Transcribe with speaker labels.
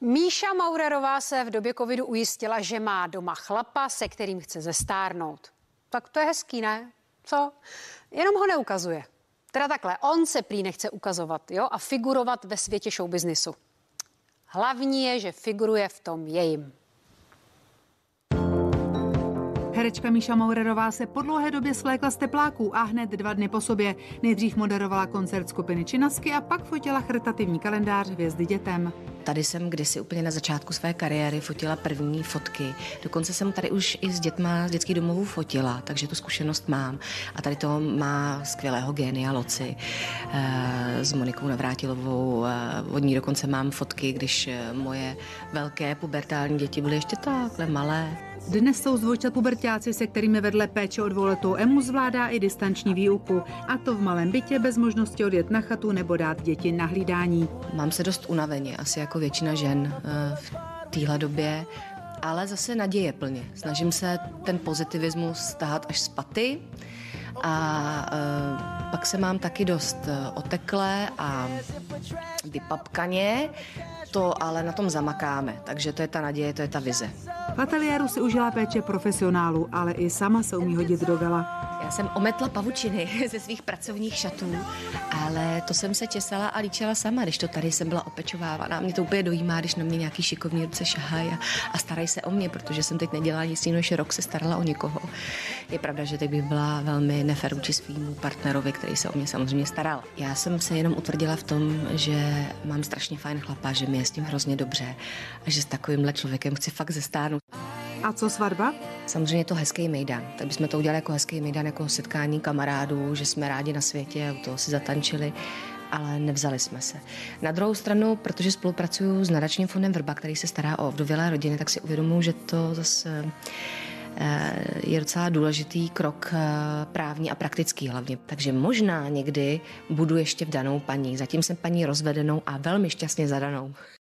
Speaker 1: Míša Maurerová se v době covidu ujistila, že má doma chlapa, se kterým chce zestárnout. Tak to je hezký, ne? Co? Jenom ho neukazuje. Teda takhle, on se prý nechce ukazovat jo, a figurovat ve světě showbiznisu. Hlavní je, že figuruje v tom jejím.
Speaker 2: Herečka Míša Maurerová se po dlouhé době svlékla z tepláků a hned dva dny po sobě. Nejdřív moderovala koncert skupiny Činasky a pak fotila charitativní kalendář Hvězdy dětem.
Speaker 3: Tady jsem kdysi úplně na začátku své kariéry fotila první fotky. Dokonce jsem tady už i s dětma z dětských domovů fotila, takže tu zkušenost mám. A tady to má skvělého génia Loci eh, s Monikou Navrátilovou. Eh, od ní dokonce mám fotky, když eh, moje velké pubertální děti byly ještě takhle malé.
Speaker 2: Dnes jsou zvojčat pubertáci, se kterými vedle péče o dvouletou Emu zvládá i distanční výuku. A to v malém bytě bez možnosti odjet na chatu nebo dát děti na hlídání.
Speaker 3: Mám se dost unaveně, asi jako většina žen eh, v téhle době, ale zase naděje plně. Snažím se ten pozitivismus stahat až z paty a uh, pak se mám taky dost uh, oteklé a vypapkaně, to ale na tom zamakáme, takže to je ta naděje, to je ta vize.
Speaker 2: V ateliéru si užila péče profesionálů, ale i sama se umí hodit do gala.
Speaker 3: Já jsem ometla pavučiny ze svých pracovních šatů, ale to jsem se česala a líčila sama, když to tady jsem byla opečovávaná. Mě to úplně dojímá, když na mě nějaký šikovní ruce šahají a, a starají se o mě, protože jsem teď nedělala nic jiného, než rok se starala o někoho. Je pravda, že teď bych byla velmi nefer vůči partnerovi, který se o mě samozřejmě staral. Já jsem se jenom utvrdila v tom, že mám strašně fajn chlapa, že mi je s tím hrozně dobře a že s takovýmhle člověkem chci fakt zestárnout.
Speaker 2: A co svatba?
Speaker 3: Samozřejmě je to hezký mejdan. Tak bychom to udělali jako hezký mejdan, jako setkání kamarádů, že jsme rádi na světě u toho si zatančili ale nevzali jsme se. Na druhou stranu, protože spolupracuju s nadačním fondem Vrba, který se stará o vdovělé rodiny, tak si uvědomuji, že to zase eh, je docela důležitý krok eh, právní a praktický hlavně. Takže možná někdy budu ještě v danou paní. Zatím jsem paní rozvedenou a velmi šťastně zadanou.